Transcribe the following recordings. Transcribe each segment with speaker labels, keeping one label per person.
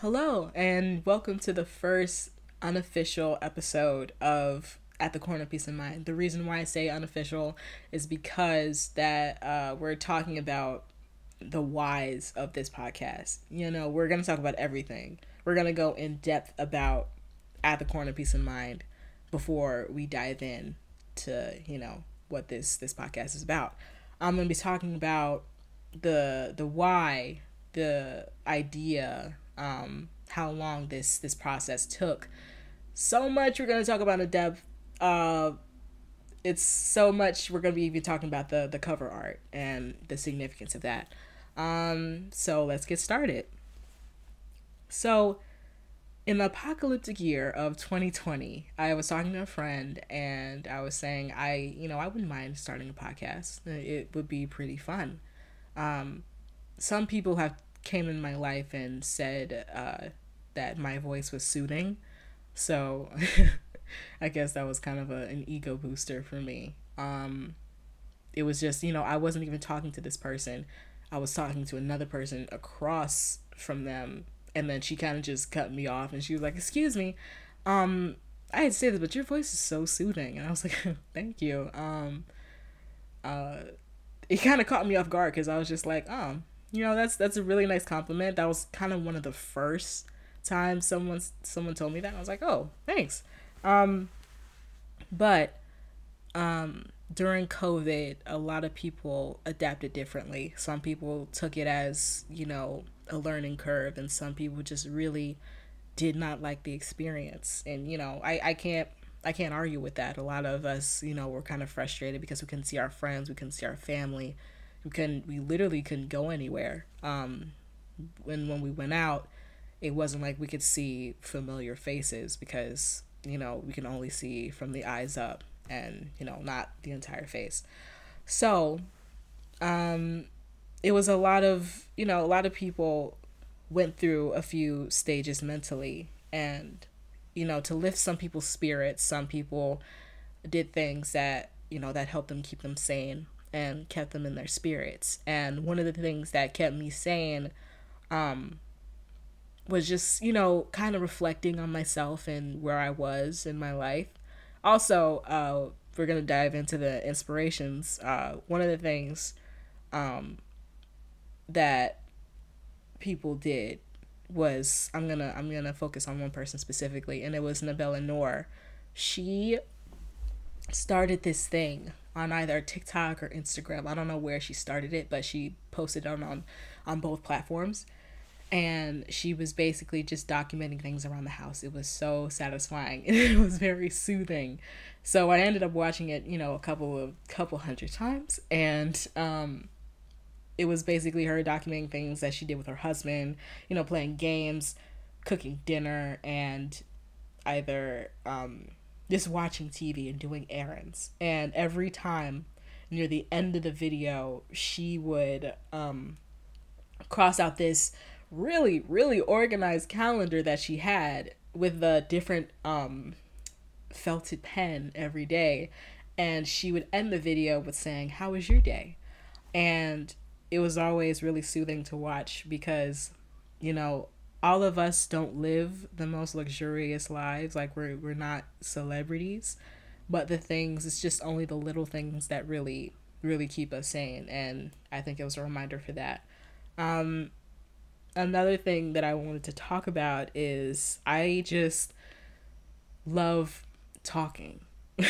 Speaker 1: Hello, and welcome to the first unofficial episode of At the Corner Peace of Mind. The reason why I say unofficial is because that uh, we're talking about the whys of this podcast. You know, we're going to talk about everything. We're going to go in depth about At the Corner Peace of Mind before we dive in to, you know, what this this podcast is about. I'm going to be talking about the the why, the idea um, how long this this process took. So much we're gonna talk about in depth. Uh, it's so much we're gonna be even talking about the the cover art and the significance of that. Um, so let's get started. So, in the apocalyptic year of 2020, I was talking to a friend and I was saying I, you know, I wouldn't mind starting a podcast. It would be pretty fun. Um, some people have came in my life and said uh, that my voice was soothing. So I guess that was kind of a, an ego booster for me. Um, it was just, you know, I wasn't even talking to this person. I was talking to another person across from them. And then she kind of just cut me off and she was like, Excuse me. Um, I had to say this, but your voice is so soothing. And I was like, Thank you. Um, uh, it kind of caught me off guard because I was just like, Oh, you know that's that's a really nice compliment. That was kind of one of the first times someone someone told me that. I was like oh thanks. Um but um during covid a lot of people adapted differently. Some people took it as you know a learning curve and some people just really did not like the experience. And you know i i can't i can't argue with that. A lot of us you know were kind of frustrated because we couldn't see our friends we couldn't see our family we couldn't we literally couldn't go anywhere. Um when when we went out it wasn't like we could see familiar faces because you know we can only see from the eyes up and you know not the entire face. So um it was a lot of you know a lot of people went through a few stages mentally and you know to lift some people's spirits some people did things that you know that helped them keep them sane and kept them in their spirits. And one of the things that kept me sane um, was just, you know, kind of reflecting on myself and where I was in my life. Also, uh, we're going to dive into the inspirations. Uh, one of the things um, that people did was I'm gonna I'm gonna focus on one person specifically, and it was Nabela Noor. She started this thing on either TikTok or Instagram. I don't know where she started it, but she posted on on, on both platforms. And she was basically just documenting things around the house. It was so satisfying. it was very soothing. So I ended up watching it, you know, a couple of couple hundred times and um it was basically her documenting things that she did with her husband, you know, playing games, cooking dinner, and either um, just watching TV and doing errands. And every time near the end of the video, she would um, cross out this really, really organized calendar that she had with a different um, felted pen every day. And she would end the video with saying, How was your day? And it was always really soothing to watch because, you know, all of us don't live the most luxurious lives like we're we're not celebrities but the things it's just only the little things that really really keep us sane and i think it was a reminder for that. Um another thing that i wanted to talk about is i just love talking.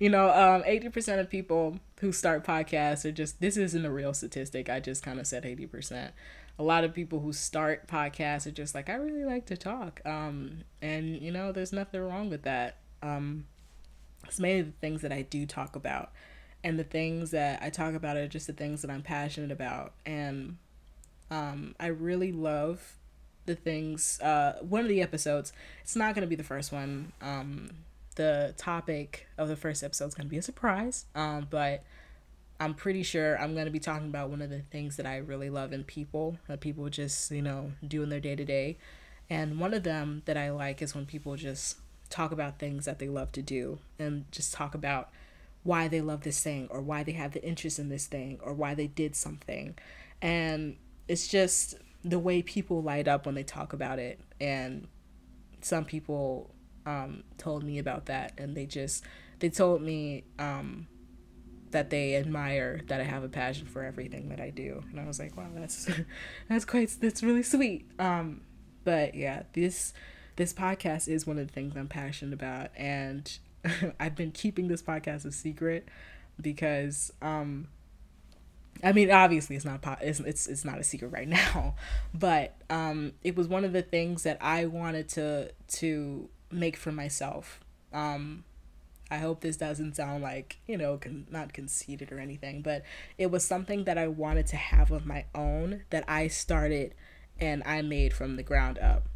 Speaker 1: You know um 80% of people who start podcasts are just this isn't a real statistic i just kind of said 80% a lot of people who start podcasts are just like, I really like to talk. Um, and you know, there's nothing wrong with that. Um, it's mainly the things that I do talk about. And the things that I talk about are just the things that I'm passionate about. And um, I really love the things. Uh, one of the episodes, it's not going to be the first one. Um, the topic of the first episode is going to be a surprise. Um, but I'm pretty sure I'm going to be talking about one of the things that I really love in people, that people just, you know, do in their day to day. And one of them that I like is when people just talk about things that they love to do and just talk about why they love this thing or why they have the interest in this thing or why they did something. And it's just the way people light up when they talk about it and some people um, told me about that and they just they told me um, that they admire that I have a passion for everything that I do. And I was like wow that's that's quite that's really sweet. Um, but yeah this this podcast is one of the things I'm passionate about. And I've been keeping this podcast a secret because um, I mean, obviously, it's not it's, it's it's not a secret right now, but um, it was one of the things that I wanted to to make for myself. Um, I hope this doesn't sound like you know con- not conceited or anything, but it was something that I wanted to have of my own that I started and I made from the ground up.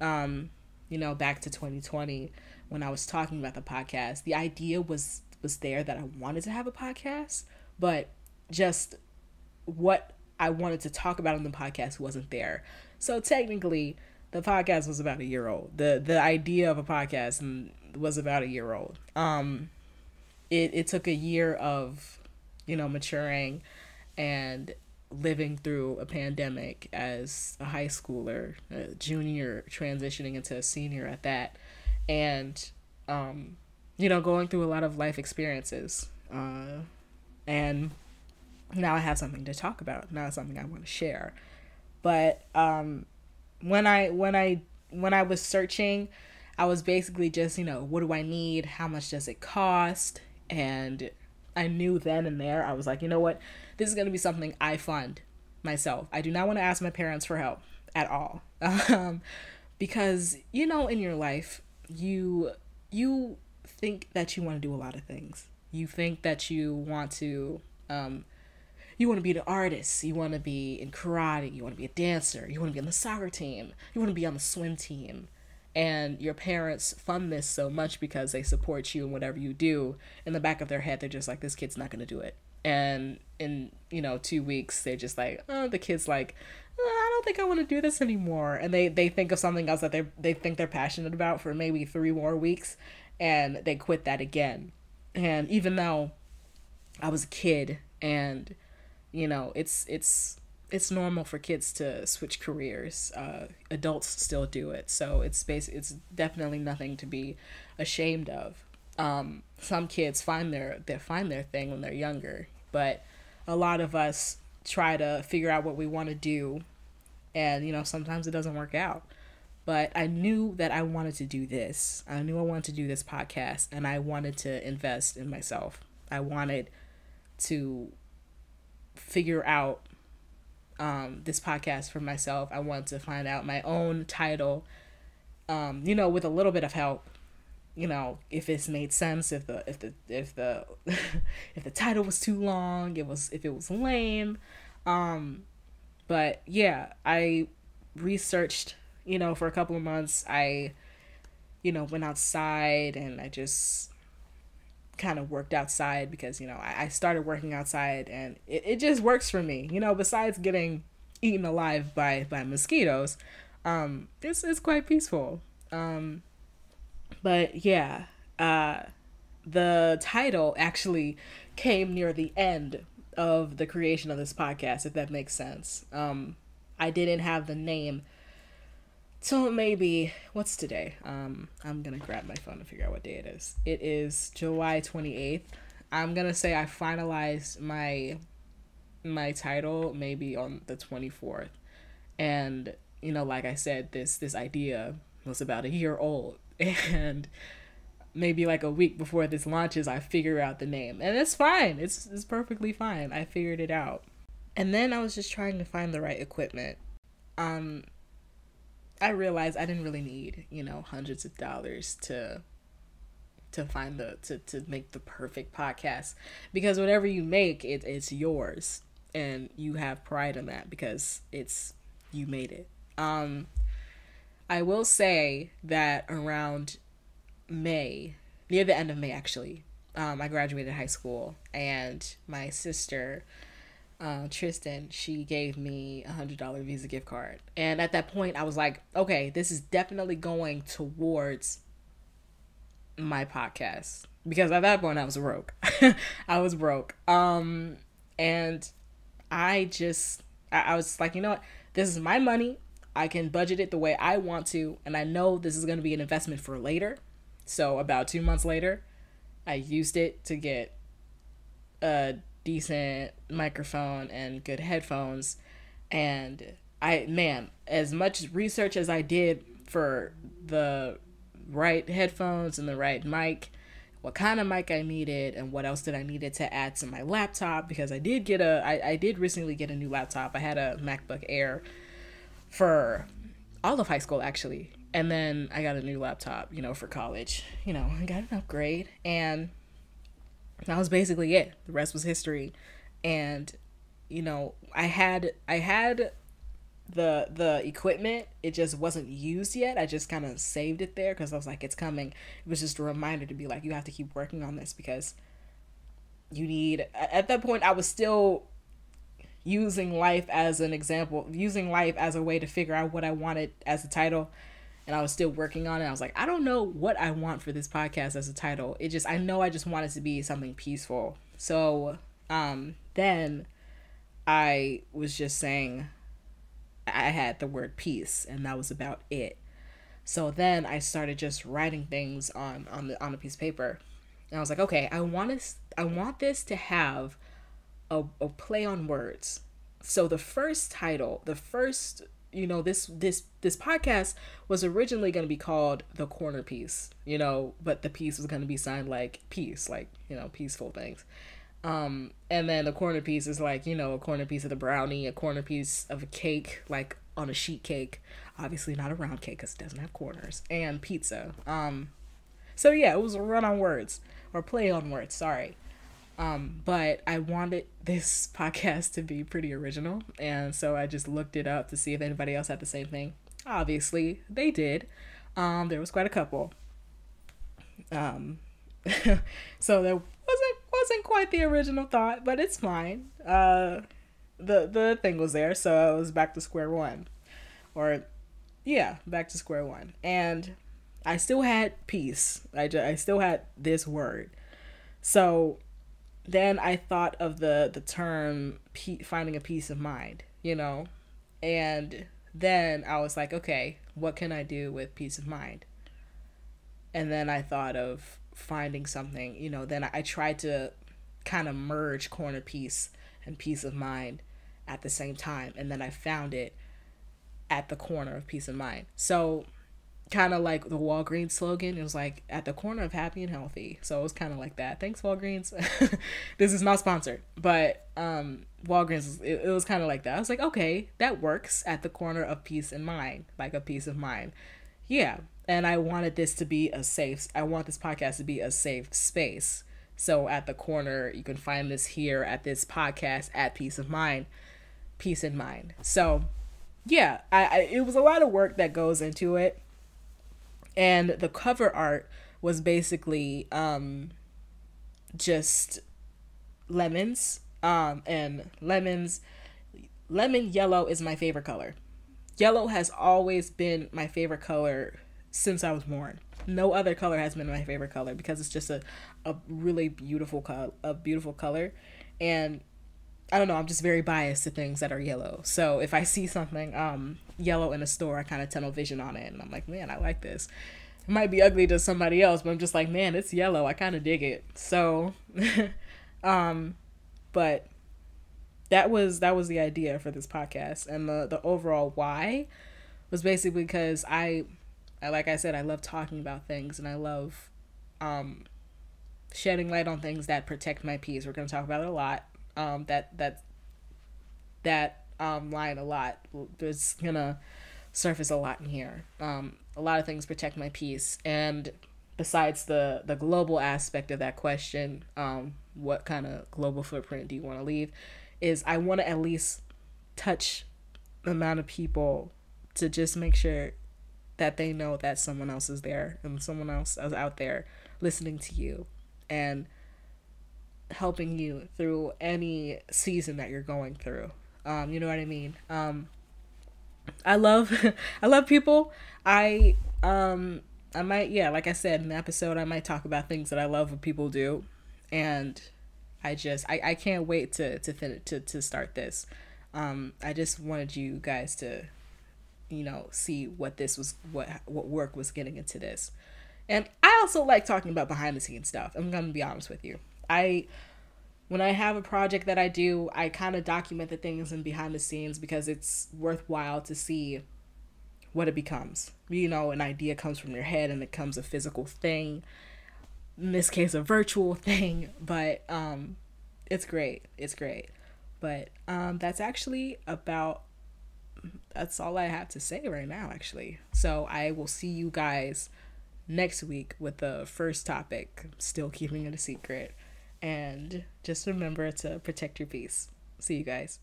Speaker 1: Um, you know, back to 2020 when I was talking about the podcast, the idea was was there that I wanted to have a podcast, but just what I wanted to talk about on the podcast wasn't there. So technically, the podcast was about a year old. the The idea of a podcast was about a year old. Um, it it took a year of, you know, maturing, and living through a pandemic as a high schooler, a junior transitioning into a senior at that, and um, you know, going through a lot of life experiences, uh, and now I have something to talk about. Now something I want to share. But um, when I when I when I was searching, I was basically just you know what do I need? How much does it cost? And I knew then and there I was like you know what this is gonna be something I fund myself. I do not want to ask my parents for help at all. Um, because you know in your life you you think that you want to do a lot of things. You think that you want to um, you want to be an artist, you want to be in karate, you want to be a dancer, you want to be on the soccer team, you want to be on the swim team. And your parents fund this so much because they support you in whatever you do. In the back of their head, they're just like, this kid's not going to do it. And in, you know, two weeks, they're just like, oh, the kid's like, oh, I don't think I want to do this anymore. And they, they think of something else that they they think they're passionate about for maybe three more weeks and they quit that again. And even though I was a kid and you know it's it's it's normal for kids to switch careers. Uh, adults still do it, so it's basic. It's definitely nothing to be ashamed of. Um, some kids find their they find their thing when they're younger, but a lot of us try to figure out what we want to do, and you know sometimes it doesn't work out. But I knew that I wanted to do this. I knew I wanted to do this podcast, and I wanted to invest in myself. I wanted to figure out um, this podcast for myself. I want to find out my own title, um, you know, with a little bit of help. You know, if it's made sense, if the if the if the if the title was too long, it was if it was lame. Um, but yeah, I researched, you know, for a couple of months. I, you know, went outside and I just kind of worked outside because you know I, I started working outside and it, it just works for me. You know besides getting eaten alive by by mosquitoes um it's, it's quite peaceful. Um but yeah uh the title actually came near the end of the creation of this podcast if that makes sense. Um i didn't have the name so maybe what's today? Um, I'm gonna grab my phone and figure out what day it is. It is July 28th. I'm gonna say I finalized my my title maybe on the 24th, and you know, like I said, this this idea was about a year old, and maybe like a week before this launches, I figure out the name, and it's fine. It's it's perfectly fine. I figured it out, and then I was just trying to find the right equipment. Um, I realized I didn't really need, you know, hundreds of dollars to to find the to, to make the perfect podcast because whatever you make it it's yours and you have pride in that because it's you made it. Um I will say that around May, near the end of May actually, um, I graduated high school and my sister uh, Tristan, she gave me a hundred dollar Visa gift card, and at that point, I was like, okay, this is definitely going towards my podcast because at that point I was broke. I was broke. Um, and I just, I, I was like, you know what, this is my money. I can budget it the way I want to, and I know this is going to be an investment for later. So, about two months later, I used it to get a decent microphone and good headphones. And I, man, as much research as I did for the right headphones and the right mic, what kind of mic I needed, and what else did I needed to add to my laptop because I did get a I, I did recently get a new laptop. I had a MacBook Air for all of high school actually. And then I got a new laptop, you know, for college. You know, I got an upgrade and that was basically it. The rest was history. And you know, I had I had the the equipment it just wasn't used yet i just kind of saved it there because i was like it's coming it was just a reminder to be like you have to keep working on this because you need at that point i was still using life as an example, using life as a way to figure out what I wanted as a title. And I was still working on it. I was like, I don't know what I want for this podcast as a title. It just, I know I just wanted to be something peaceful. So um, then I was just saying, I had the word peace, and that was about it. So then I started just writing things on on the on a piece of paper, and I was like, okay, I want this, I want this to have a, a play on words. So the first title, the first, you know, this this this podcast was originally going to be called The Corner Piece, you know, but the piece was going to be signed like peace, like, you know, peaceful things. Um, and then the corner piece is like, you know, a corner piece of the brownie, a corner piece of a cake, like on a sheet cake. Obviously not a round cake because it doesn't have corners. And pizza. Um, so yeah, it was a run on words or play on words. Sorry. Um, but I wanted this podcast to be pretty original, and so I just looked it up to see if anybody else had the same thing. Obviously, they did. Um, there was quite a couple. Um, so there wasn't wasn't quite the original thought, but it's fine. Uh, the the thing was there, so I was back to square one, or yeah, back to square one, and I still had peace. I, I still had this word. So then I thought of the the term pe- finding a peace of mind, you know, and then I was like, okay, what can I do with peace of mind? And then I thought of finding something, you know. Then I, tried to kind of merge corner piece and peace of mind at the same time, and then I found it at the corner of peace of mind. So kind of like the Walgreens slogan. It was like at the corner of happy and healthy. So it was kind of like that. Thanks, Walgreens. this is not sponsored, but um, Walgreens, it, it was kind of like that. I was like, okay, that works at the corner of peace and mind, like a peace of mind. Yeah. And I wanted this to be a safe, I want this podcast to be a safe space. So at the corner, you can find this here at this podcast at Peace of Mind, Peace in Mind. So yeah, I, I it was a lot of work that goes into it and the cover art was basically um just lemons um and lemons. Lemon yellow is my favorite color. Yellow has always been my favorite color since i was born. No other color has been my favorite color because it's just a, a really beautiful color a beautiful color. And I don't know, I'm just very biased to things that are yellow. So if I see something um yellow in a store, I kind of tunnel vision on it and I'm like, man, I like this. It might be ugly to somebody else, but I'm just like, man, it's yellow. I kind of dig it. So um but that was that was the idea for this podcast and the the overall why was basically because I, I like I said I love talking about things and I love um shedding light on things that protect my peace. We're going to talk about it a lot um, that that that um, line a lot. It's gonna surface a lot in here. Um, a lot of things protect my peace, and besides the the global aspect of that question, um, what kind of global footprint do you want to leave? Is I want to at least touch the amount of people to just make sure that they know that someone else is there and someone else is out there listening to you and helping you through any season that you're going through. Um, you know what I mean? Um, I love I love people. I um I might yeah, like I said in the episode I might talk about things that I love what people do and I just I, I can't wait to to finish to, to start this. Um, I just wanted you guys to, you know, see what this was, what what work was getting into this. And I also like talking about behind the scenes stuff. I'm gonna be honest with you. I when I have a project that I do, I kind of document the things in behind the scenes because it's worthwhile to see what it becomes. You know, an idea comes from your head and it becomes a physical thing. In this case, a virtual thing, but um, it's great. It's great. But um, that's actually about that's all I have to say right now, actually. So I will see you guys next week with the first topic. Still keeping it a secret. And just remember to protect your peace. See you guys.